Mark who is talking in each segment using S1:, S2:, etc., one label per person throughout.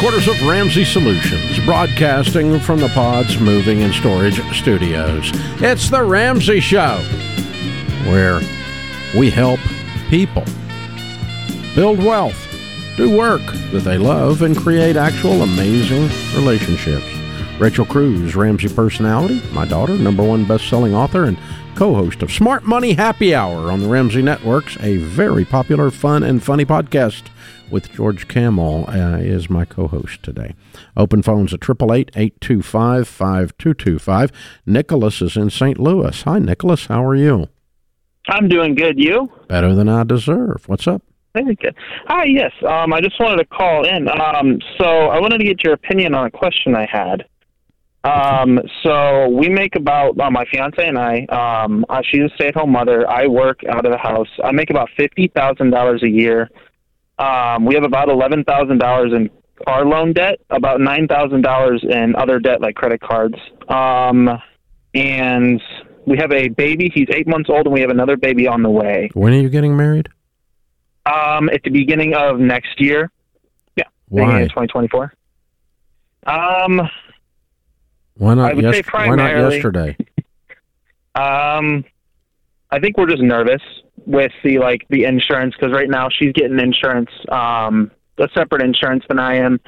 S1: headquarters of Ramsey Solutions, broadcasting from the Pods Moving and Storage Studios. It's the Ramsey Show, where we help people build wealth, do work that they love, and create actual amazing relationships. Rachel Cruze, Ramsey personality, my daughter, number one best-selling author, and co-host of Smart Money Happy Hour on the Ramsey Networks, a very popular, fun, and funny podcast with George Kamel uh, is my co-host today. Open phones at 888-825-5225. Nicholas is in St. Louis. Hi, Nicholas. How are you?
S2: I'm doing good. You?
S1: Better than I deserve. What's up?
S2: Very good. Hi, yes. Um, I just wanted to call in. Um, so I wanted to get your opinion on a question I had. Um, so we make about uh, my fiance and I. Um, uh, she's a stay-at-home mother. I work out of the house. I make about fifty thousand dollars a year. Um, we have about eleven thousand dollars in car loan debt, about nine thousand dollars in other debt like credit cards. Um, and we have a baby. He's eight months old, and we have another baby on the way.
S1: When are you getting married?
S2: Um, at the beginning of next year. Yeah.
S1: Why?
S2: Twenty twenty four. Um.
S1: Why not, yes- why not yesterday?
S2: Um, I think we're just nervous with the like the insurance because right now she's getting insurance, um, a separate insurance than I am,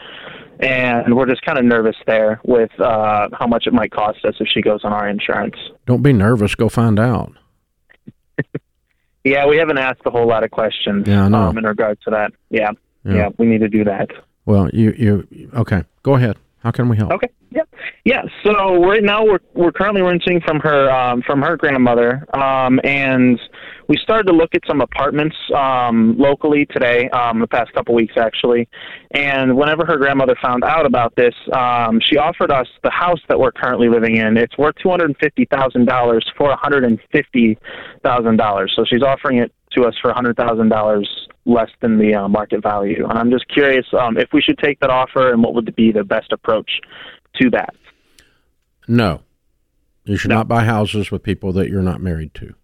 S2: and we're just kind of nervous there with uh, how much it might cost us if she goes on our insurance.
S1: Don't be nervous. Go find out.
S2: Yeah, we haven't asked a whole lot of questions
S1: Yeah, I know.
S2: um, in regards to that. Yeah,
S1: Yeah.
S2: yeah, we need to do that.
S1: Well, you you okay? Go ahead. How can we help?
S2: Okay. Yep. Yeah. So right now we're we're currently renting from her um, from her grandmother, um, and we started to look at some apartments um, locally today, um, the past couple weeks actually. And whenever her grandmother found out about this, um, she offered us the house that we're currently living in. It's worth two hundred and fifty thousand dollars for one hundred and fifty thousand dollars. So she's offering it to us for one hundred thousand dollars less than the uh, market value. And I'm just curious um, if we should take that offer and what would be the best approach to that.
S1: No, you should
S2: No.
S1: not buy houses with people that you're not married to.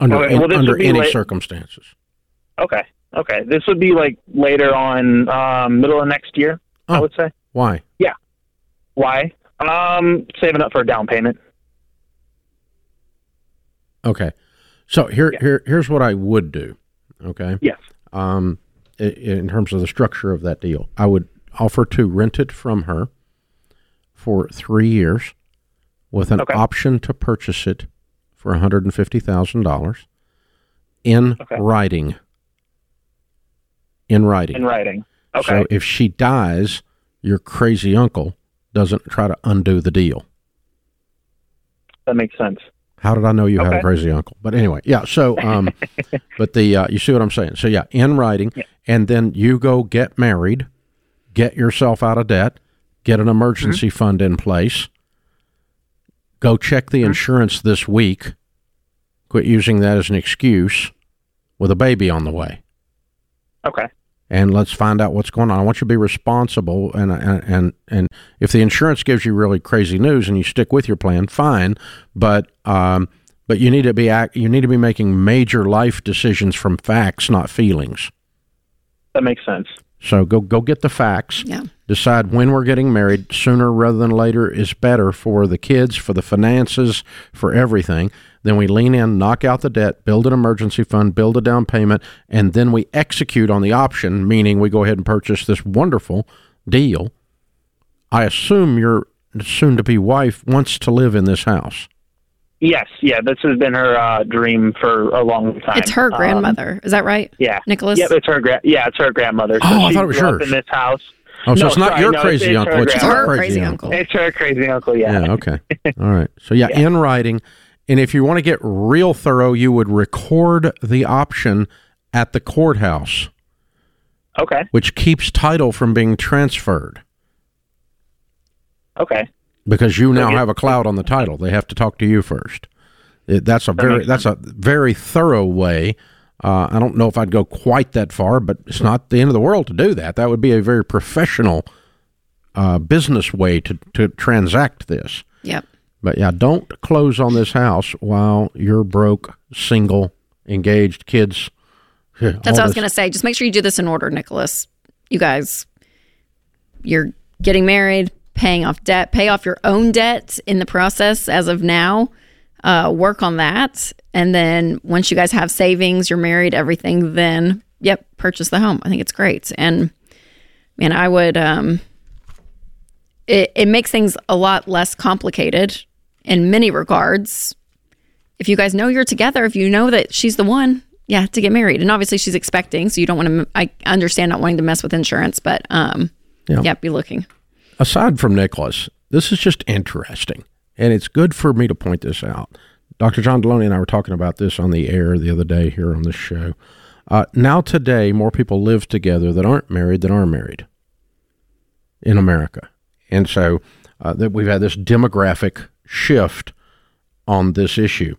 S1: Under
S2: Okay, well,
S1: under any
S2: like-
S1: circumstances.
S2: Okay. Okay. This would be like later on, um, middle of next year, I
S1: Oh.
S2: would say.
S1: Why? Yeah.
S2: Why? Um, saving up for a down payment.
S1: Okay. So here
S2: Yeah.
S1: here here's what I would do. Okay.
S2: Yes.
S1: Um, in terms of the structure of that deal, I would offer to rent it from her for three years, with an
S2: Okay.
S1: option to purchase it for one hundred and fifty thousand dollars in
S2: Okay.
S1: writing. In writing.
S2: In writing. Okay.
S1: So if she dies, your crazy uncle doesn't try to undo the deal.
S2: that makes sense.
S1: How did I know you had a crazy uncle? But anyway, yeah. So, um, but the uh, you see what I'm saying? So yeah, in writing,
S2: Yeah.
S1: and then you go get married, get yourself out of debt, get an emergency
S2: Mm-hmm.
S1: fund in place. Go check the insurance this week. Quit using that as an excuse with a baby on the way.
S2: Okay.
S1: And let's find out what's going on. I want you to be responsible, and and and, if the insurance gives you really crazy news and you stick with your plan, fine. But um, but you need to be act, you need to be making major life decisions from facts, not feelings.
S2: That makes sense.
S1: So go go get the facts.
S3: Yeah.
S1: Decide when we're getting married. Sooner rather than later is better for the kids, for the finances, for everything. Then we lean in, knock out the debt, build an emergency fund, build a down payment, and then we execute on the option, meaning we go ahead and purchase this wonderful deal. I assume your soon to be wife wants to live in this house.
S2: Yes. Yeah. This has been her uh, dream for a long time.
S3: It's her
S2: Um,
S3: grandmother. Is that right?
S2: yeah.
S3: Nicholas?
S2: Yep. It's her. Gra- yeah. It's her grandmother. So
S1: Oh, I thought it was
S2: grew up
S1: yours.
S2: in this house.
S1: Oh, so
S2: No,
S1: it's not
S2: sorry,
S1: your
S2: no,
S1: crazy
S2: it's
S1: uncle, it's
S3: It's
S1: her
S3: her
S1: crazy,
S3: crazy
S1: uncle.
S3: uncle.
S2: It's her crazy uncle. Yeah.
S1: Yeah, okay. All right. So yeah,
S2: Yeah.
S1: in writing. And if you want to get real thorough, you would record the option at the courthouse,
S2: Okay.
S1: which keeps title from being transferred
S2: Okay.
S1: Because you now have a cloud on the title. They have to talk to you first. It, that's a very
S2: makes
S1: that's a very thorough way. Uh, I don't know if I'd go quite that far, but it's not the end of the world to do that. That would be a very professional uh, business way to, to transact this.
S3: Yep.
S1: But yeah, don't close on this house while you're broke, single, engaged, kids.
S3: That's what I was going to say. Just make sure you do this in order, Nicholas. You guys, you're getting married, paying off debt, pay off your own debt in the process as of now. Uh, work on that. And then once you guys have savings, you're married, everything, then, yep, purchase the home. I think it's great. And man, I would, um, it, it makes things a lot less complicated in many regards. If you guys know you're together, if you know that she's the one, yeah, to get married. And obviously she's expecting, so you don't want to, I understand not wanting to mess with insurance, but, um, yeah, yeah be looking
S1: aside from Nicholas, this is just interesting. And it's good for me to point this out. Dr. John Delony and I were talking about this on the air the other day here on the show. Uh, now, today, more people live together that aren't married than are married in America. And so uh, that we've had this demographic shift on this issue.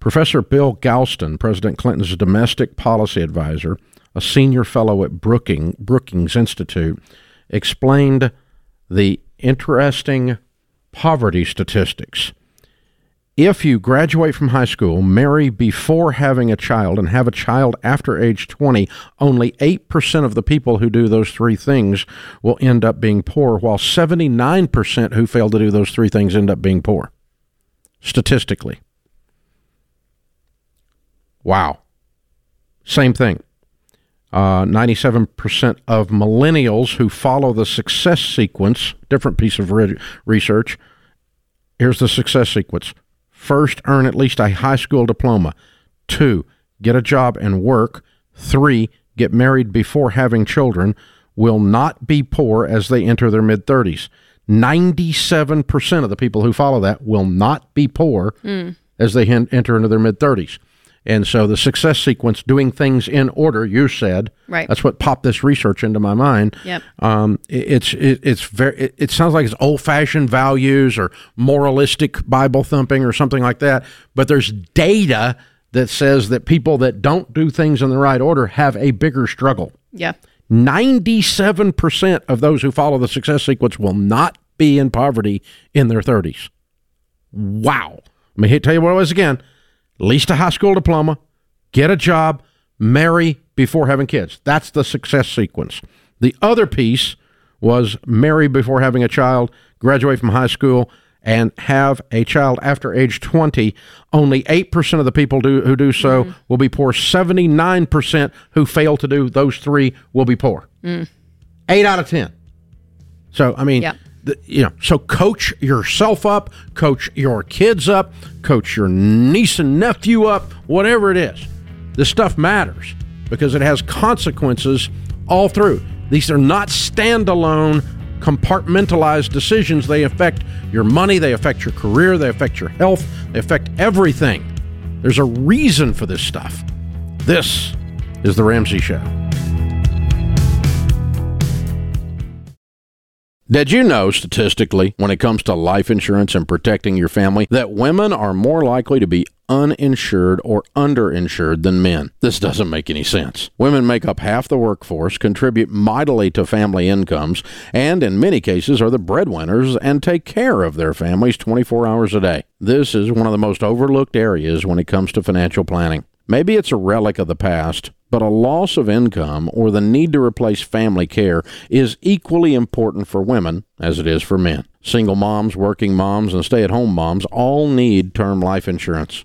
S1: Professor Bill Galston, President Clinton's domestic policy advisor, a senior fellow at Brookings, Brookings Institute, explained the interesting poverty statistics. If you graduate from high school, marry before having a child, and have a child after age 20, only 8% of the people who do those three things will end up being poor, while 79% who fail to do those three things end up being poor. Statistically. Wow. Same thing. Uh, 97% of millennials who follow the success sequence, different piece of re- research. Here's the success sequence first, earn at least a high school diploma. Two, get a job and work. Three, get married before having children. Will not be poor as they enter their mid 30s. 97% of the people who follow that will not be poor mm. as they enter into their mid 30s. And so the success sequence, doing things in order, you said,
S3: right?
S1: That's what popped this research into my mind.
S3: Yep.
S1: Um, it, it's it, it's very it, it sounds like it's old fashioned values or moralistic Bible thumping or something like that. But there's data that says that people that don't do things in the right order have a bigger struggle.
S3: Yeah.
S1: 97% of those who follow the success sequence will not be in poverty in their 30s. Wow. Let me tell you what it was again at least a high school diploma, get a job, marry before having kids. That's the success sequence. The other piece was marry before having a child, graduate from high school, and have a child after age 20. Only 8% of the people do, who do so mm. will be poor. 79% who fail to do those three will be poor. Mm. 8 out of 10. So, I mean, you know, so coach yourself up, coach your kids up, coach your niece and nephew up, whatever it is. This stuff matters because it has consequences all through. These are not standalone, compartmentalized decisions. They affect your money, they affect your career, they affect your health, they affect everything. There's a reason for this stuff. This is The Ramsey Show. Did you know statistically, when it comes to life insurance and protecting your family, that women are more likely to be uninsured or underinsured than men. This doesn't make any sense. Women make up half the workforce, contribute mightily to family incomes, and in many cases are the breadwinners and take care of their families 24 hours a day. This is one of the most overlooked areas when it comes to financial planning. Maybe it's a relic of the past, but a loss of income or the need to replace family care is equally important for women as it is for men. Single moms, working moms, and stay at home moms all need term life insurance.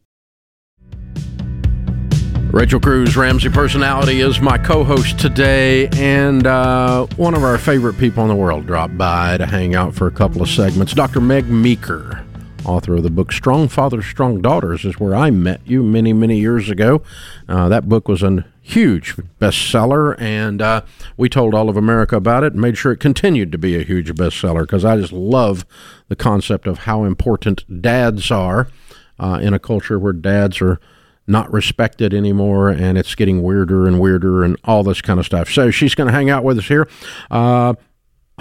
S1: Rachel Cruze, Ramsey Personality, is my co host today, and uh, one of our favorite people in the world dropped by to hang out for a couple of segments. Dr. Meg Meeker, author of the book Strong Fathers, Strong Daughters, is where I met you many, many years ago. Uh, that book was a huge bestseller, and uh, we told all of America about it and made sure it continued to be a huge bestseller because I just love the concept of how important dads are uh, in a culture where dads are not respected anymore, and it's getting weirder and weirder and all this kind of stuff. So she's going to hang out with us here. Uh,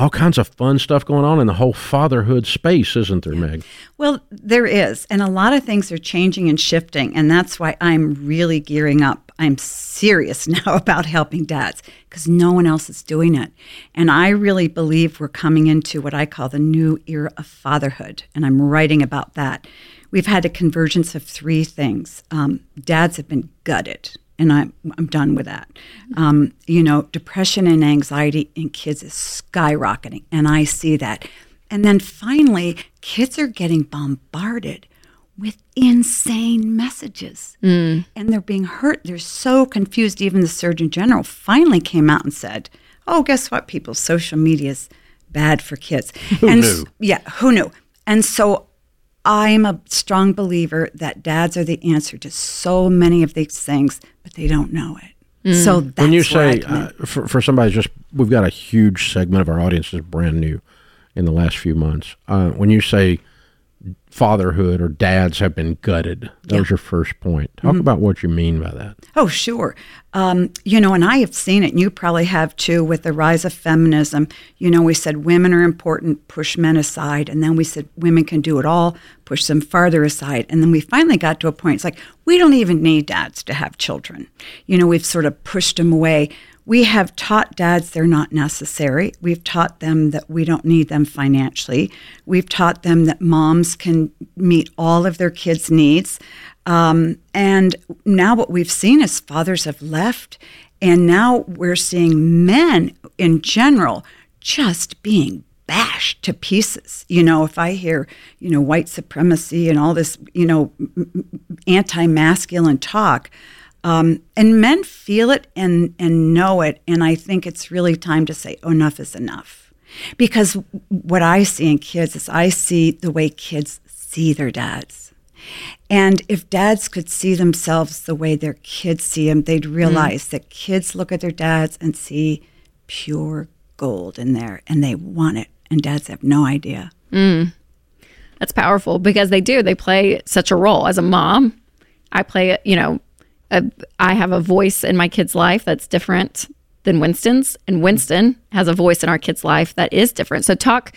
S1: all kinds of fun stuff going on in the whole fatherhood space, isn't there, Meg?
S4: Well, there is. And a lot of things are changing and shifting. And that's why I'm really gearing up. I'm serious now about helping dads because no one else is doing it. And I really believe we're coming into what I call the new era of fatherhood. And I'm writing about that. We've had a convergence of three things. Um, dads have been gutted and I'm, I'm done with that. Um, you know, depression and anxiety in kids is skyrocketing, and I see that. And then finally, kids are getting bombarded with insane messages. Mm. And they're being hurt. They're so confused. Even the Surgeon General finally came out and said, Oh, guess what, people? Social media is bad for kids.
S1: Who
S4: and
S1: knew?
S4: yeah, who knew? And so I'm a strong believer that dads are the answer to so many of these things, but they don't know it. So that's
S1: when you say
S4: come in.
S1: uh, for, for somebody just we've got a huge segment of our audience is brand new in the last few months uh, when you say fatherhood or dads have been gutted that was your first point talk
S4: Mm-hmm.
S1: about what you mean by that
S4: Oh, sure. Um, you know, and I have seen it, and you probably have too, with the rise of feminism. You know, we said women are important, push men aside, and then we said women can do it all, push them farther aside. And then we finally got to a point, it's like, we don't even need dads to have children. You know, we've sort of pushed them away. We have taught dads they're not necessary. We've taught them that we don't need them financially. We've taught them that moms can meet all of their kids' needs. Um, and now what we've seen is fathers have left, and now we're seeing men in general just being bashed to pieces. You know, if I hear, you know, white supremacy and all this, you know, anti masculine talk, um, and men feel it and, and know it. And I think it's really time to say, oh, enough is enough. Because what I see in kids is I see the way kids see their dads. And if dads could see themselves the way their kids see them, they'd realize that kids look at their dads and see pure gold in there and they want it. And dads have no idea.
S3: That's powerful because they do. They play such a role. As a mom, I play, it, you know, a, I have a voice in my kid's life that's different than Winston's, and Winston has a voice in our kid's life that is different. So talk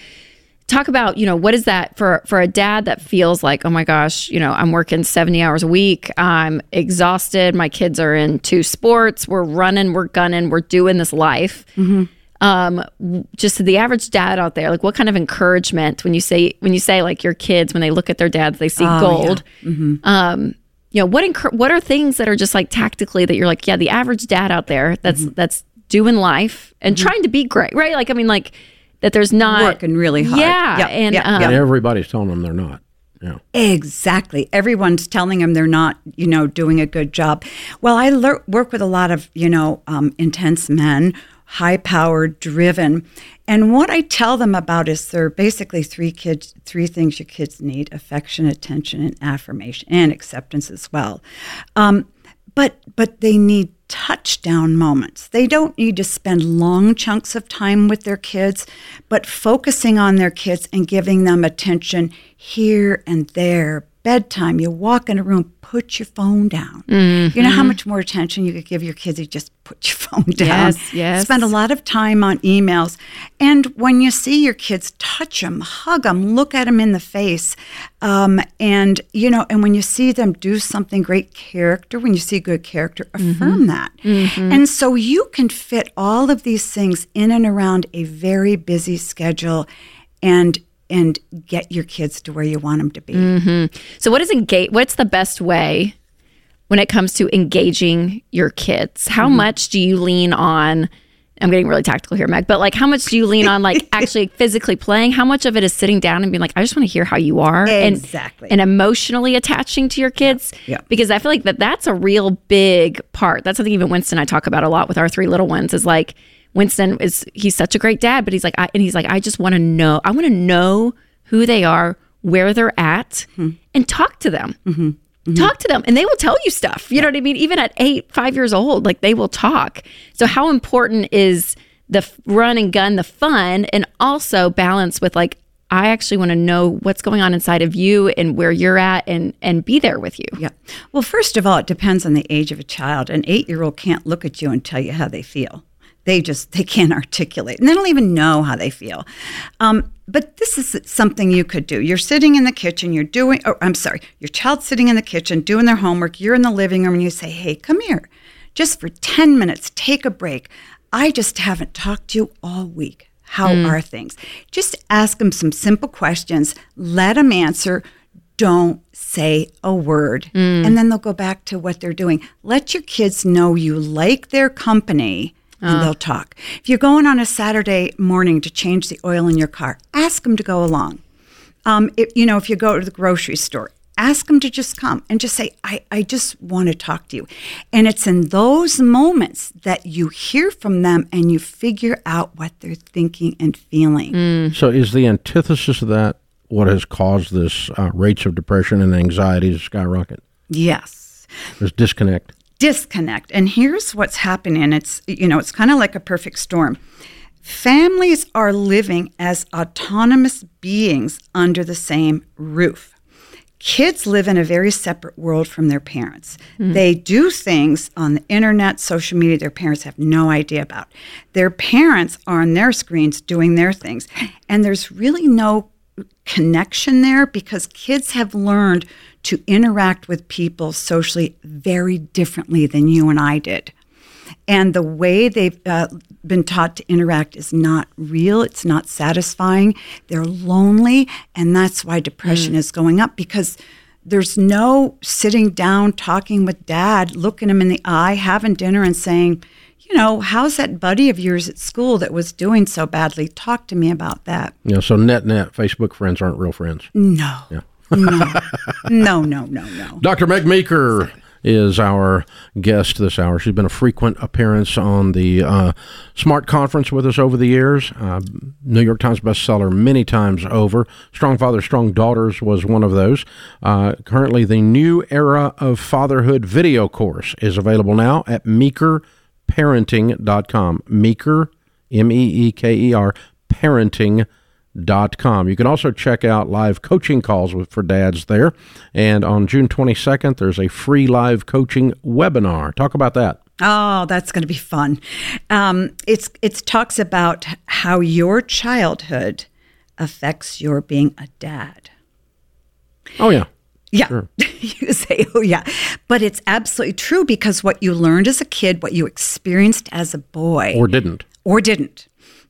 S3: talk about, you know, what is that for for a dad that feels like, oh my gosh, you know, I'm working 70 hours a week, I'm exhausted, my kids are in two sports, we're running, we're gunning, we're doing this life. Um just to the average dad out there like what kind of encouragement when you say when you say like your kids when they look at their dads they see gold. Um you know what encour- what are things that are just like tactically that you're like yeah the average dad out there that's that's doing life and trying to be great right like i mean like that there's not
S4: Working really hard.
S3: yeah
S4: Yep,
S3: and
S4: yep,
S3: um,
S1: and everybody's telling them they're not yeah
S4: Exactly. Everyone's telling them they're not, you know, doing a good job. Well, I lear- work with a lot of, you know, um, intense men, high powered, driven. And what I tell them about is there are basically three kids, three things your kids need affection, attention, and affirmation, and acceptance as well. Um, but but they need touchdown moments. They don't need to spend long chunks of time with their kids, but focusing on their kids and giving them attention here and there. Bedtime, you walk in a room, put your phone down. You know how mm-hmm. much more attention you could give your kids if you just put your phone down.
S3: Yes, yes.
S4: Spend a lot of time on emails. And when you see your kids, touch them, hug them, look at them in the face. Um, and, you know, and when you see them do something great character, when you see good character, mm-hmm. affirm that. Mm-hmm. And so you can fit all of these things in and around a very busy schedule and and get your kids to where you want them to be.
S3: So what is engage what's the best way when it comes to engaging your kids? How
S4: Mm-hmm.
S3: much do you lean on I'm getting really tactical here, Meg, but like how much do you lean on like actually physically playing? How much of it is sitting down and being like, I just want to hear how you are and
S4: Exactly.
S3: and emotionally attaching to your kids?
S4: Yeah.
S3: Because I feel like that that's a real big part. That's something even Winston and I talk about a lot with our three little ones is like Winston is he's such a great dad, but he's like I, and he's like I just want to know. I want to know who they are, where they're at, hmm. and talk to them. Mm-hmm. Mm-hmm. Talk to them, and they will tell you stuff. You know what I mean? Even at eight, five years old, like they will talk. So, how important is the run and gun, the fun, and also balance with like I actually want to know what's going on inside of you and where you're at, and and be there with you.
S4: Yeah. Well, first of all, it depends on the age of a child. An eight year old can't look at you and tell you how they feel. They just they can't articulate and they don't even know how they feel. Um, but this is something you could do. You're sitting in the kitchen you're doing oh, i'm sorry your child's sitting in the kitchen doing their homework you're in the living room and you say hey come here. Just for 10 minutes take a break. I just haven't talked to you all week. How are things? Just ask them some simple questions let them answer. Don't say a word. And then they'll go back to what they're doing. Let your kids know you like their company and they'll talk. If you're going on a Saturday morning to change the oil in your car, ask them to go along. Um, if, you know, if you go to the grocery store, ask them to just come and just say, I, I just want to talk to you. And it's in those moments that you hear from them and you figure out what they're thinking and feeling.
S1: So, is the antithesis of that what has caused this uh, rates of depression and anxiety to skyrocket?
S4: Yes.
S1: There's disconnect.
S4: Disconnect. And here's what's happening. It's you know, it's kind of like a perfect storm. Families are living as autonomous beings under the same roof. Kids live in a very separate world from their parents. Hmm. They do things on the internet, social media their parents have no idea about. Their parents are on their screens doing their things. And there's really no connection there because kids have learned to interact with people socially very differently than you and I did. And the way they've uh, been taught to interact is not real. It's not satisfying. They're lonely. And that's why depression is going up because there's no sitting down, talking with dad, looking him in the eye, having dinner, and saying, you know, how's that buddy of yours at school that was doing so badly? Talk to me about that.
S1: You know, so net net, Facebook friends aren't real friends.
S4: No. no. No, no, no, no.
S1: Dr. Meg Meeker is our guest this hour. She's been a frequent appearance on the uh, Smart Conference with us over the years. Uh, New York Times bestseller many times over. Strong Father, Strong Daughters was one of those. Uh, currently, the New Era of Fatherhood video course is available now at meekerparenting.com. Meeker, M E E K E R, parenting.com com. You can also check out live coaching calls with, for dads there. And on June 22nd, there's a free live coaching webinar. Talk about that.
S4: Oh, that's going to be fun. Um, it's it talks about how your childhood affects your being a dad.
S1: Oh, yeah.
S4: Yeah. you say, oh, yeah. But it's absolutely true because what you learned as a kid, what you experienced as a boy,
S1: Or didn't.
S4: or didn't,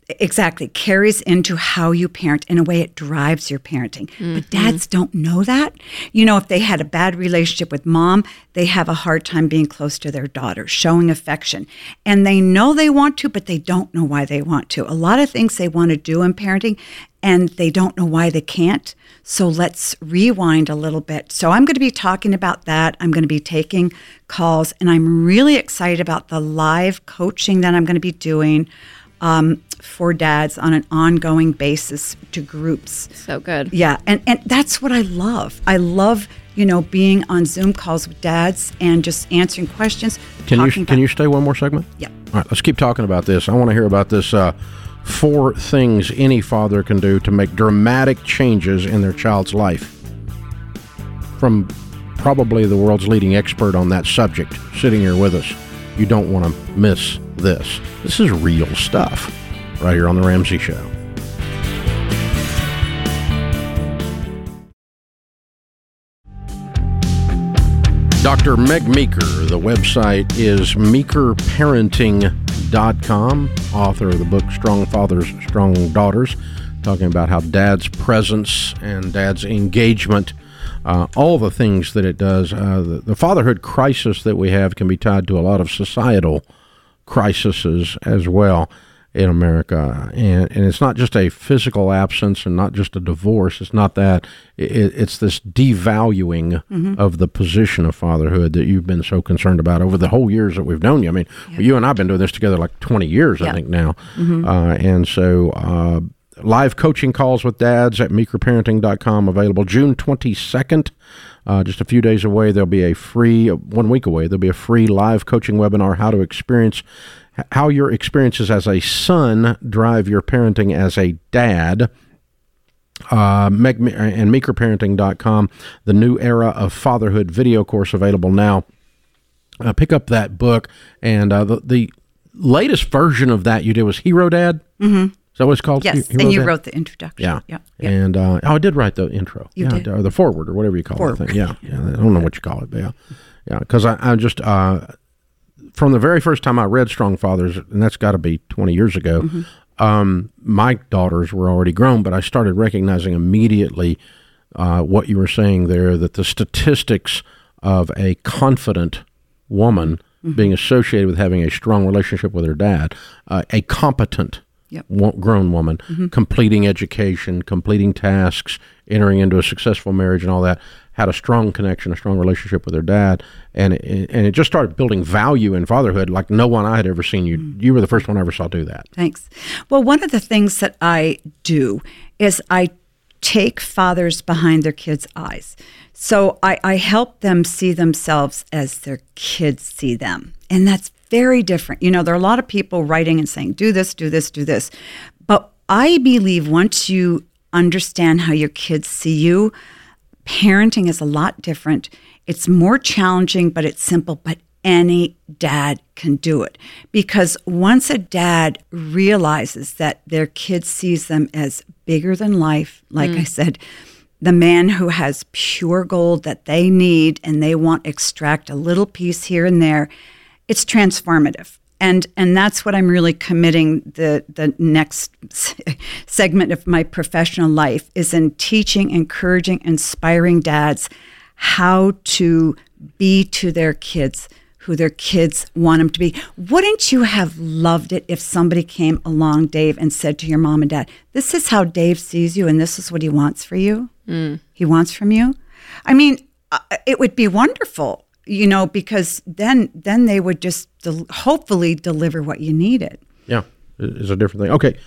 S4: exactly, carries into how you parent. In a way, it drives your parenting. But dads don't know that. You know, if they had a bad relationship with mom, they have a hard time being close to their daughter, showing affection. And they know they want to, but they don't know why they want to. A lot of things they want to do in parenting, and they don't know why they can't. So let's rewind a little bit. So I'm going to be talking about that. I'm going to be taking calls, and I'm really excited about the live coaching that I'm going to be doing um, for dads on an ongoing basis to groups.
S3: So good.
S4: Yeah, and and that's what I love. I love you know being on Zoom calls with dads and just answering questions.
S1: Can you
S4: talking
S1: can
S4: about-
S1: you stay one more segment?
S4: Yeah.
S1: All right, let's keep talking about this. I want to hear about this. Uh, four things any father can do to make dramatic changes in their child's life. From probably the world's leading expert on that subject, sitting here with us. You don't want to miss this. This is real stuff, right here on the Ramsey Show. Dr. Meg Meeker. The website is meekerparenting.com, author of the book Strong Fathers, Strong Daughters, talking about how dad's presence and dad's engagement, uh, all the things that it does. Uh, the, the fatherhood crisis that we have can be tied to a lot of societal crises as well in America, and and it's not just a physical absence and not just a divorce. It's not that. It, it's this devaluing of the position of fatherhood that you've been so concerned about over the whole years that we've known you. I mean, you and I've been doing this together like twenty years, I think now, uh, and so. Uh, Live coaching calls with dads at meekerparenting.com available June 22nd. Uh, just a few days away, there'll be a free, one week away, there'll be a free live coaching webinar how to experience, how your experiences as a son drive your parenting as a dad. Uh, Meg, and meekerparenting.com, the new era of fatherhood video course available now. Uh, pick up that book and uh, the, the latest version of that you did was Hero Dad. Mm-hmm. Is that what it's called?
S4: Yes,
S1: Hero
S4: and you
S1: Dad?
S4: wrote the introduction.
S1: Yeah.
S4: yeah, yeah.
S1: And uh, oh, I did write the intro.
S4: You
S1: yeah,
S4: did.
S1: or the forward or whatever you call
S4: Forward.
S1: it. Thing. Yeah, yeah. I don't know what you call it, but yeah, yeah. Because I, I just uh, from the very first time I read Strong Fathers, and that's got to be twenty years ago.
S4: Mm-hmm.
S1: Um, my daughters were already grown, but I started recognizing immediately uh, what you were saying there that the statistics of a confident woman
S4: Mm-hmm.
S1: being associated with having a strong relationship with her dad, uh, a competent
S4: Yep.
S1: grown woman, completing education, completing tasks, entering into a successful marriage, and all that, had a strong connection, a strong relationship with her dad, and it, and it just started building value in fatherhood like no one I had ever seen you. You were the first one I ever saw do that.
S4: Thanks. Well, one of the things that I do is I take fathers behind their kids' eyes. So I, I help them see themselves as their kids see them. And that's very different. You know, there are a lot of people writing and saying, do this, do this, do this. But I believe once you understand how your kids see you, parenting is a lot different. It's more challenging, but it's simple. But any dad can do it because once a dad realizes that their kid sees them as bigger than life, like I mm. said, the man who has pure gold that they need and they want extract a little piece here and there, it's transformative. And, and that's what I'm really committing the, the next segment of my professional life is in teaching, encouraging, inspiring dads how to be to their kids who their kids want them to be. Wouldn't you have loved it if somebody came along, Dave, and said to your mom and dad, This is how Dave sees you, and this is what he wants for you? He wants from you? I mean, uh, it would be wonderful, you know, because then then they would just del- hopefully deliver what you needed.
S1: Yeah, is a different thing. Okay.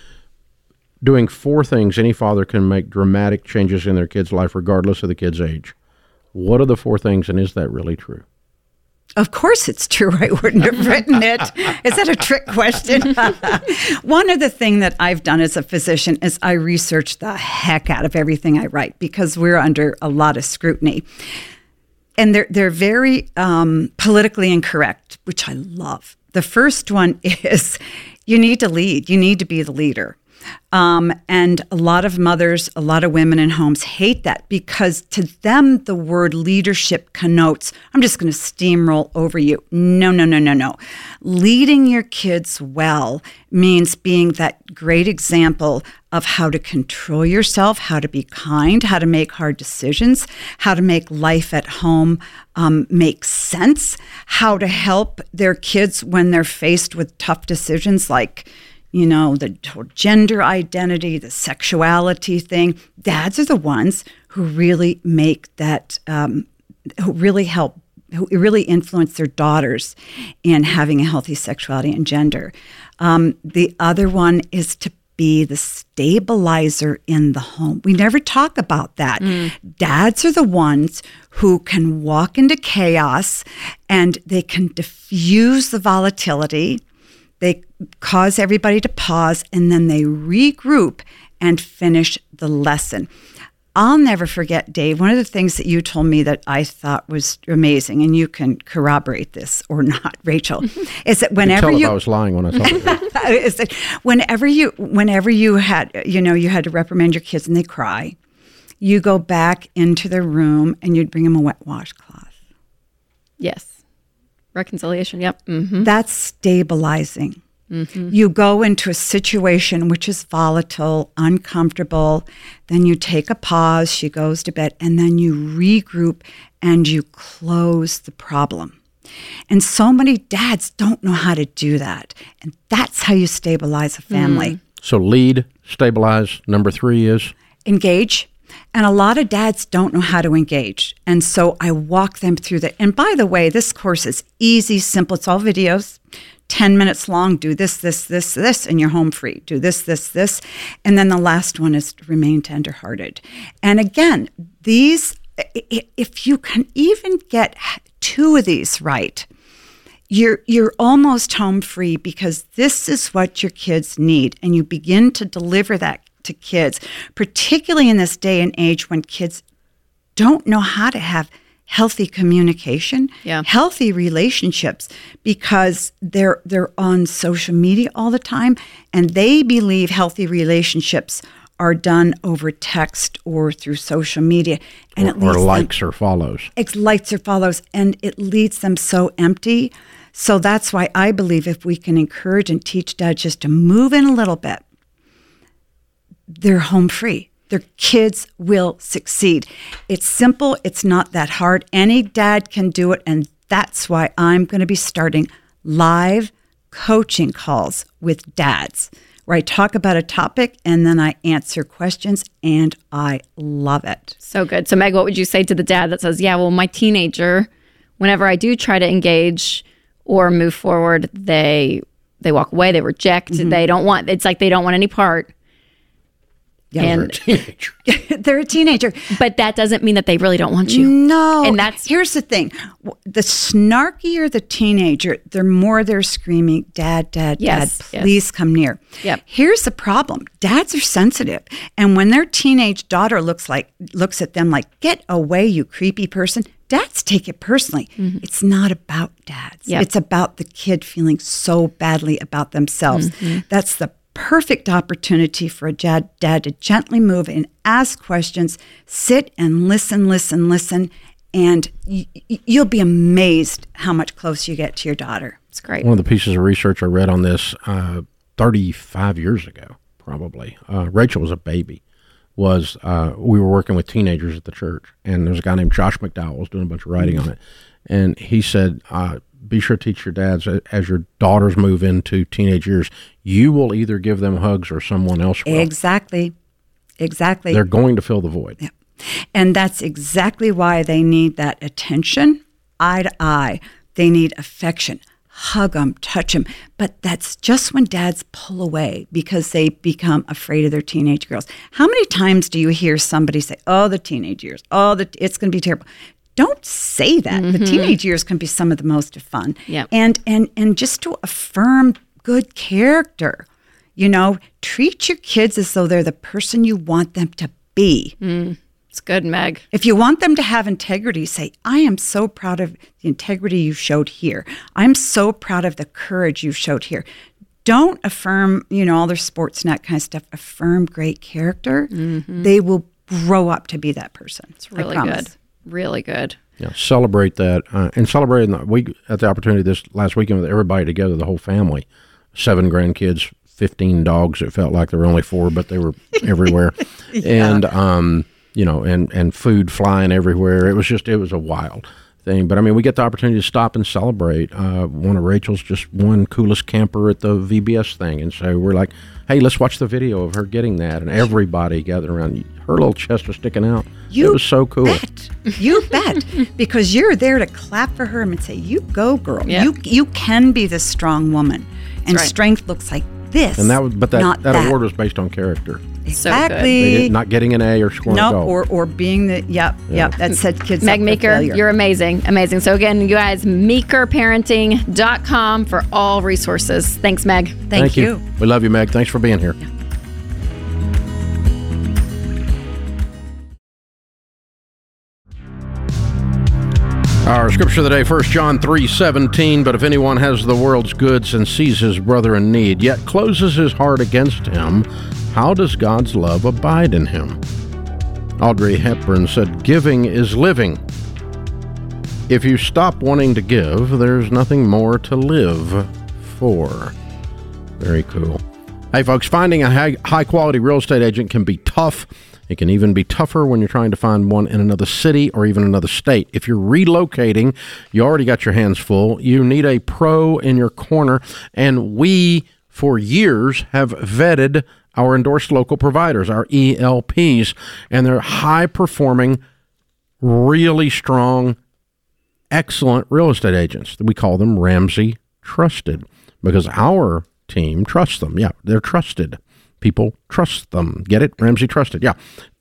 S1: Doing four things any father can make dramatic changes in their kid's life, regardless of the kid's age. What are the four things, and is that really true?
S4: Of course, it's true. I wouldn't have written it. Is that a trick question? One of the things that I've done as a physician is I research the heck out of everything I write because we're under a lot of scrutiny, and they're they're very um, politically incorrect, which I love. The first one is you need to lead. You need to be the leader. Um, and a lot of mothers, a lot of women in homes hate that because to them, the word leadership connotes, I'm just going to steamroll over you. No, no, no, no, no. Leading your kids well means being that great example of how to control yourself, how to be kind, how to make hard decisions, how to make life at home um, make sense, how to help their kids when they're faced with tough decisions like, you know, the whole gender identity, the sexuality thing. Dads are the ones who really make that, um, who really help, who really influence their daughters in having a healthy sexuality and gender. Um, the other one is to be the stabilizer in the home. We never talk about that. Dads are the ones who can walk into chaos and they can diffuse the volatility they cause everybody to pause and then they regroup and finish the lesson. I'll never forget, Dave. One of the things that you told me that I thought was amazing, and you can corroborate this or not, Rachel, is that whenever
S1: Tell
S4: you
S1: I was lying when I told you. that.
S4: is that whenever you whenever you had you know you had to reprimand your kids and they cry, you go back into the room and you'd bring them a wet washcloth.
S3: Yes. Reconciliation. Yep. hmm
S4: That's stabilizing. Mm-hmm. You go into a situation which is volatile, uncomfortable, then you take a pause, she goes to bed, and then you regroup and you close the problem. And so many dads don't know how to do that. And that's how you stabilize a family. Mm.
S1: So lead, stabilize. Number three is
S4: engage. And a lot of dads don't know how to engage. And so I walk them through that. And by the way, this course is easy, simple. It's all videos, 10 minutes long. Do this, this, this, this, and you're home free. Do this, this, this. And then the last one is remain tenderhearted. And again, these, if you can even get two of these right, you're you're almost home free because this is what your kids need and you begin to deliver that to kids particularly in this day and age when kids don't know how to have healthy communication,
S3: Yeah.
S4: healthy relationships because they're they're on social media all the time and they believe healthy relationships are done over text or through social media and it
S1: or
S4: leads them-
S1: likes or follows.
S4: it lights or follows and it leaves them so empty so that's why i believe if we can encourage and teach dads just to move in a little bit they're home free their kids will succeed it's simple it's not that hard any dad can do it and that's why i'm going to be starting live coaching calls with dads where i talk about a topic and then i answer questions and i love it
S3: So good. So, Meg, what would you say to the dad that says, Yeah, well, my teenager, whenever I do try to engage or move forward, they they walk away, they reject,
S4: Mm-hmm.
S3: they don't want it's like they don't want any part.
S1: They're a
S3: and
S1: teenager.
S4: they're a teenager
S3: but that doesn't mean that they really don't want you.
S4: No.
S3: And that's-
S4: here's the thing. The snarkier the teenager, the more they're screaming, Dad, Dad,
S3: Yes,
S4: Dad,
S3: yes.
S4: please come near.
S3: Yep.
S4: Here's the problem. Dads are sensitive. And when their teenage daughter looks like looks at them like, get away, you creepy person, dads take it personally. It's not about dads.
S3: Mm-hmm. Yep.
S4: It's about the kid feeling so badly about themselves.
S3: Mm-hmm.
S4: That's the perfect opportunity for a dad, dad to gently move and ask questions, sit and listen, listen, listen, and y- y- you'll be amazed how much closer you get to your daughter.
S3: It's great.
S1: One of the pieces of research I read on this uh, 35 years ago, probably. Uh, Rachel was a baby. Was uh, we were working with teenagers at the church, and there's a guy named Josh McDowell was doing a bunch of writing on it, and he said, uh, "Be sure to teach your dads uh, as your daughters move into teenage years. You will either give them hugs or someone else will.
S4: Exactly. Exactly.
S1: They're going to fill the void. Yeah.
S4: And that's exactly why they need that attention, eye to eye. They need affection. Hug them, touch them. But that's just when dads pull away because they become afraid of their teenage girls. How many times do you hear somebody say, "Oh, the teenage years. Oh, the, it's going to be terrible." Don't say that. The mm-hmm. teenage years can be some of the most fun. And and and just to affirm good character. You know, treat your kids as though they're the person you want them to be. Mm.
S3: It's good, Meg.
S4: If you want them to have integrity, say, I am so proud of the integrity you showed here. I'm so proud of the courage you showed here. Don't affirm, you know, all their sports and that kind of stuff. Affirm great character. Mm-hmm. They will grow up to be that person. It's
S3: Really good. Really good.
S1: Yeah, celebrate that uh, and celebrating that. We had the opportunity this last weekend with everybody together, the whole family, seven grandkids, fifteen dogs. It felt like there were only four, but they were everywhere, and um, you know, and and food flying everywhere. It was just it was a wild thing. But I mean, we get the opportunity to stop and celebrate. Uh, one of Rachel's just one coolest camper at the VBS thing, and so we're like, hey, let's watch the video of her getting that, and everybody gathered around. Her little chest was sticking out.
S4: You
S1: it was so cool.
S4: bet. You bet. because you're there to clap for her and say, You go, girl.
S3: Yeah.
S4: You you can be this strong woman. And
S3: right.
S4: strength looks like this.
S1: And that was, but that
S4: not
S1: that, award was based on character.
S3: So good.
S4: Exactly.
S1: They not getting an A or scoring a
S4: no,
S1: goal.
S4: or or being the yep, yep. That said kids
S3: Meg
S4: up
S3: Meeker,
S4: failure.
S3: you're amazing. Amazing. So, again, you guys, meekerparenting.com for all resources. Thanks, Meg.
S4: Thank, you.
S1: We love you, Meg. Thanks for being here. Our scripture of the day, 1 John 3 17. But if anyone has the world's goods and sees his brother in need, yet closes his heart against him, how does God's love abide in him? Audrey Hepburn said, Giving is living. If you stop wanting to give, there's nothing more to live for. Very cool. Hey, folks, finding a high, high quality real estate agent can be tough. It can even be tougher when you're trying to find one in another city or even another state. If you're relocating, you already got your hands full. You need a pro in your corner. And we, for years, have vetted our endorsed local providers, our ELPs, and they're high performing, really strong excellent real estate agents. We call them Ramsey Trusted because our team trusts them. Yeah, they're trusted. People trust them. Get it? Ramsey Trusted. Yeah.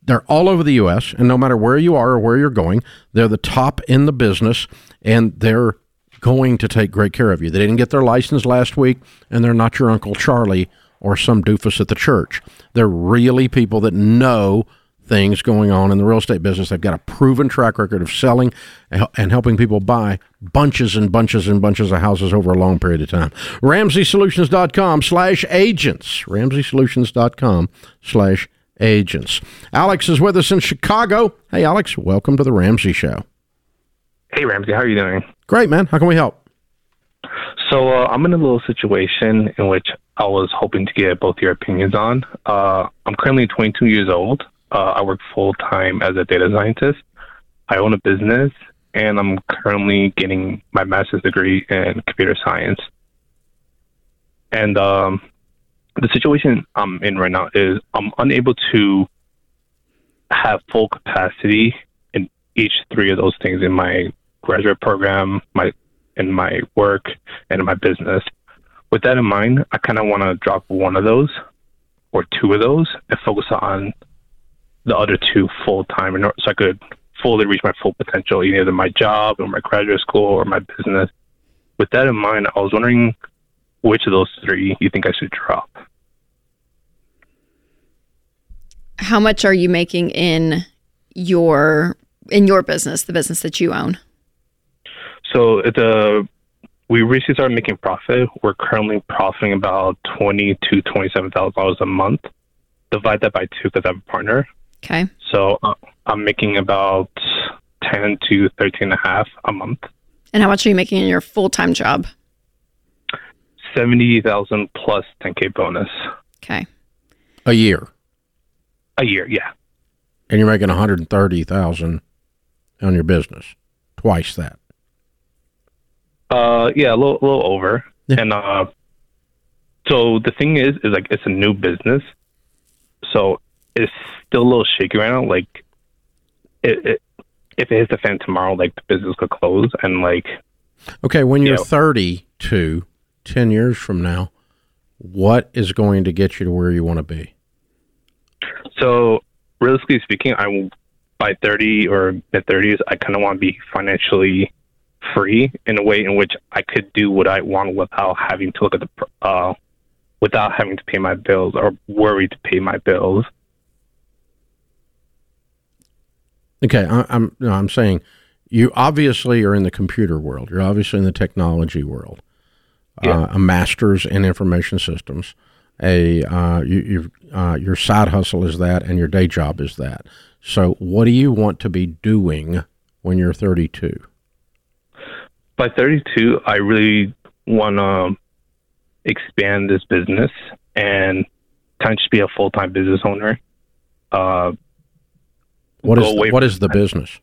S1: They're all over the U.S., and no matter where you are or where you're going, they're the top in the business, and they're going to take great care of you. They didn't get their license last week, and they're not your Uncle Charlie or some doofus at the church. They're really people that know things going on in the real estate business. They've got a proven track record of selling and helping people buy bunches and bunches and bunches of houses over a long period of time. RamseySolutions.com slash agents. RamseySolutions.com slash agents. Alex is with us in Chicago. Hey, Alex, welcome to the Ramsey Show.
S5: Hey, Ramsey, how are you doing?
S1: Great, man. How can we help?
S5: So uh, I'm in a little situation in which I was hoping to get both your opinions on. Uh, I'm currently 22 years old. Uh, I work full time as a data scientist. I own a business, and I'm currently getting my master's degree in computer science. And um, the situation I'm in right now is I'm unable to have full capacity in each three of those things in my graduate program, my in my work, and in my business. With that in mind, I kind of want to drop one of those or two of those and focus on the other two full time, so I could fully reach my full potential, either my job or my graduate school or my business. With that in mind, I was wondering which of those three you think I should drop.
S3: How much are you making in your in your business, the business that you own?
S5: So the we recently started making profit. We're currently profiting about twenty to twenty seven thousand dollars a month. Divide that by two because I have a partner.
S3: Okay.
S5: So uh, I'm making about ten to thirteen and a half a month.
S3: And how much are you making in your full time job?
S5: Seventy thousand plus ten k bonus.
S3: Okay.
S1: A year.
S5: A year, yeah.
S1: And you're making one hundred thirty thousand on your business, twice that.
S5: Uh, yeah, a little, a little over. Yeah. And uh, so the thing is, is like it's a new business, so it's still a little shaky right now. Like, it, it if it hits the fan tomorrow, like the business could close, and like.
S1: Okay, when you're you know, 32, 10 years from now, what is going to get you to where you want to be?
S5: So, realistically speaking, I by 30 or mid 30s, I kind of want to be financially free in a way in which I could do what I want without having to look at the uh, without having to pay my bills or worry to pay my bills.
S1: Okay, I, am no, I'm saying you obviously are in the computer world. You're obviously in the technology world. Yeah. Uh, a master's in information systems. A uh, you, uh, your side hustle is that, and your day job is that. So, what do you want to be doing when you're 32?
S5: By 32, I really want to expand this business and kind of just be a full time business owner. Uh,
S1: what is the, what is the business?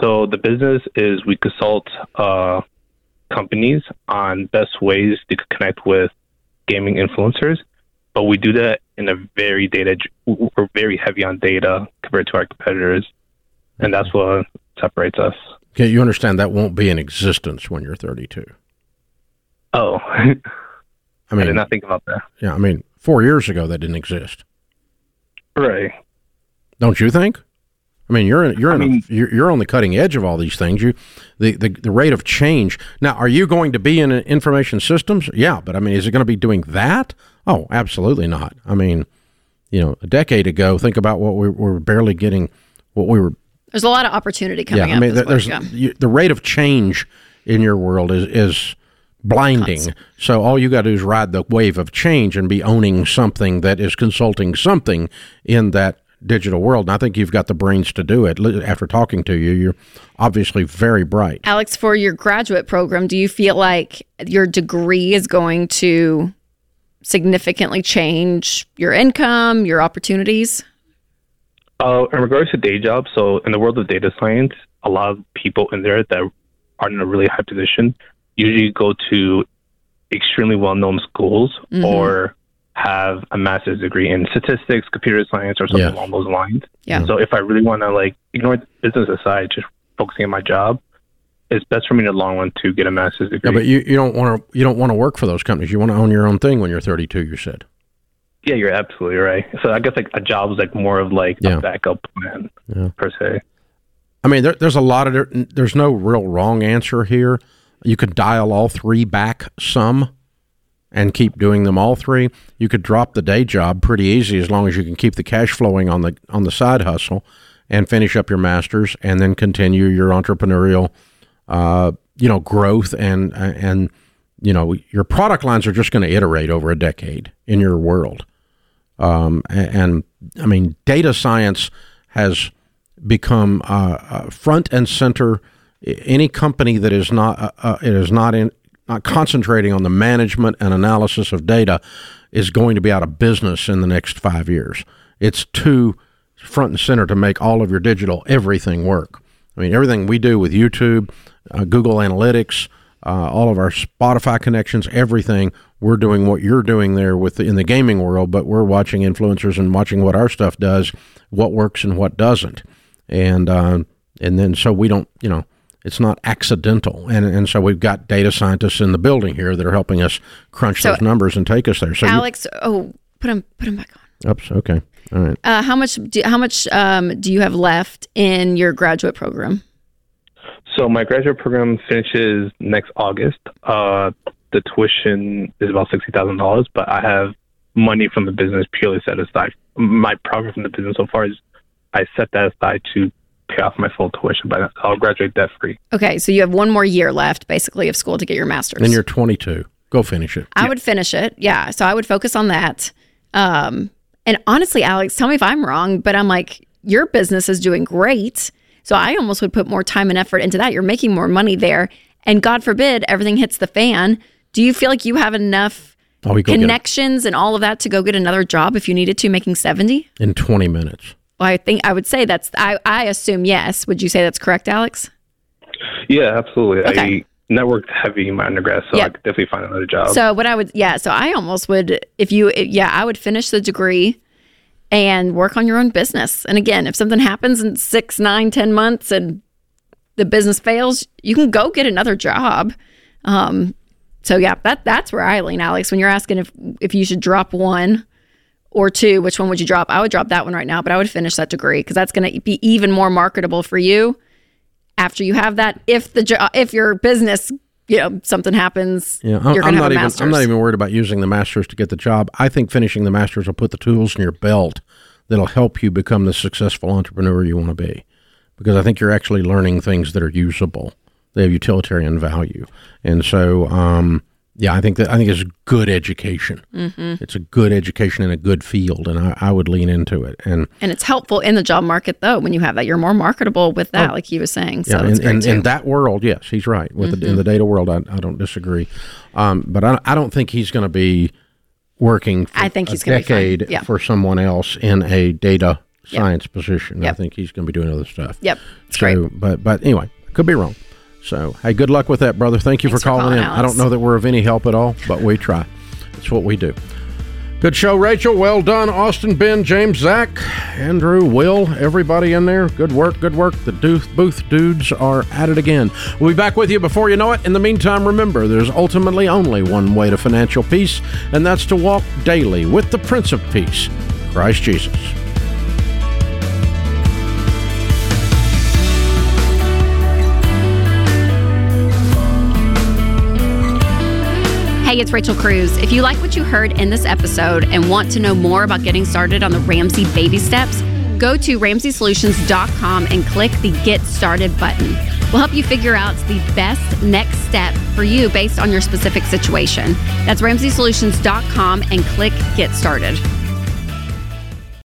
S5: So the business is we consult uh, companies on best ways to connect with gaming influencers, but we do that in a very data. We're very heavy on data compared to our competitors, and that's what separates us.
S1: Okay, you understand that won't be in existence when you're 32.
S5: Oh, I mean, I did not think about that.
S1: Yeah, I mean, four years ago that didn't exist.
S5: Right.
S1: Don't you think? I mean, you're in, you're in mean, a, you're, you're on the cutting edge of all these things. You, the, the the rate of change. Now, are you going to be in uh, information systems? Yeah, but I mean, is it going to be doing that? Oh, absolutely not. I mean, you know, a decade ago, think about what we were barely getting, what we were
S3: there's a lot of opportunity coming
S1: yeah, I mean, there's you, the rate of change in your world is is blinding. Constant. So all you got to do is ride the wave of change and be owning something that is consulting something in that digital world. And I think you've got the brains to do it. After talking to you, you're obviously very bright.
S3: Alex, for your graduate program, do you feel like your degree is going to significantly change your income, your opportunities?
S5: Uh, in regards to day jobs, so in the world of data science, a lot of people in there that are in a really high position usually go to extremely well-known schools mm-hmm. or have a master's degree in statistics, computer science, or something yeah. along those lines.
S3: Yeah.
S5: So if I really want to like ignore business aside, just focusing on my job, it's best for me in the long run to get a master's degree.
S1: Yeah, but you, you don't want to you don't want to work for those companies. You want to own your own thing when you're 32. You said.
S5: Yeah, you're absolutely right. So I guess like a job is like more of like yeah. a backup plan yeah. per se.
S1: I mean, there, there's a lot of there's no real wrong answer here. You could dial all three back some, and keep doing them all three. You could drop the day job pretty easy as long as you can keep the cash flowing on the on the side hustle and finish up your masters and then continue your entrepreneurial uh, you know growth and and you know your product lines are just going to iterate over a decade in your world um, and, and, I mean data science has become uh, uh, front and center any company that is not uh, uh, not in not concentrating on the management and analysis of data is going to be out of business in the next five years. It's too front and center to make all of your digital everything work. I mean, everything we do with YouTube, uh, Google Analytics, uh, all of our Spotify connections, everything we're doing what you're doing there with the, in the gaming world, but we're watching influencers and watching what our stuff does, what works and what doesn't, and uh, and then so we don't, you know, it's not accidental. And and so we've got data scientists in the building here that are helping us crunch so, those numbers and take us there. So
S3: Alex, you, oh, put him put him back on.
S1: Oops. Okay. All right.
S3: Uh, how much do, how much um, do you have left in your graduate program?
S5: So my graduate program finishes next August. Uh, the tuition is about sixty thousand dollars, but I have money from the business purely set aside. My profit from the business so far is I set that aside to pay off my full tuition, but I'll graduate debt free.
S3: Okay, so you have one more year left, basically, of school to get your master's.
S1: And you're 22. Go finish it.
S3: I yeah. would finish it. Yeah. So I would focus on that. Um, and honestly, Alex, tell me if I'm wrong, but I'm like, your business is doing great. So I almost would put more time and effort into that. You're making more money there. And God forbid everything hits the fan. Do you feel like you have enough oh, connections and all of that to go get another job if you needed to, making 70?
S1: In 20 minutes.
S3: Well, I think I would say that's I, I assume yes. Would you say that's correct, Alex?
S5: Yeah, absolutely. Okay. I networked heavy in my undergrad, so yep. I could definitely find another job.
S3: So what I would yeah, so I almost would if you yeah, I would finish the degree and work on your own business. And again, if something happens in six, nine, ten months and the business fails, you can go get another job. Um, so yeah, that that's where I lean, Alex. When you're asking if if you should drop one, or two, which one would you drop? I would drop that one right now, but I would finish that degree because that's going to be even more marketable for you after you have that. If the jo- if your business, you know, something happens, yeah, I'm,
S1: I'm not even I'm not even worried about using the masters to get the job. I think finishing the masters will put the tools in your belt that'll help you become the successful entrepreneur you want to be, because I think you're actually learning things that are usable. They have utilitarian value, and so. Um, yeah, I think that I think it's good education. Mm-hmm. It's a good education in a good field, and I, I, would lean into it. And
S3: and it's helpful in the job market though when you have that. You're more marketable with that, oh, like he was saying. So
S1: yeah, in, in, in, that world, yes, he's right. With mm-hmm. the, in the data world, I, I don't disagree. Um, but I, I don't think he's going to be working. I think he's a decade yeah. for someone else in a data science yep. position. Yep. I think he's going to be doing other stuff.
S3: Yep.
S1: so, great. but but anyway, could be wrong. So, hey, good luck with that, brother. Thank you for calling, for calling, in. I don't know that we're of any help at all, but we try. It's what we do. Good show, Rachel. Well done, Austin, Ben, James, Zach, Andrew, Will, everybody in there. Good work, good work. The booth dudes are at it again. We'll be back with you before you know it. In the meantime, remember there's ultimately only one way to financial peace, and that's to walk daily with the Prince of Peace, Christ Jesus.
S3: Hey, it's Rachel Cruze. If you like what you heard in this episode and want to know more about getting started on the Ramsey baby steps, go to ramseysolutions.com and click the Get Started button. We'll help you figure out the best next step for you based on your specific situation. That's ramseysolutions.com and click Get Started.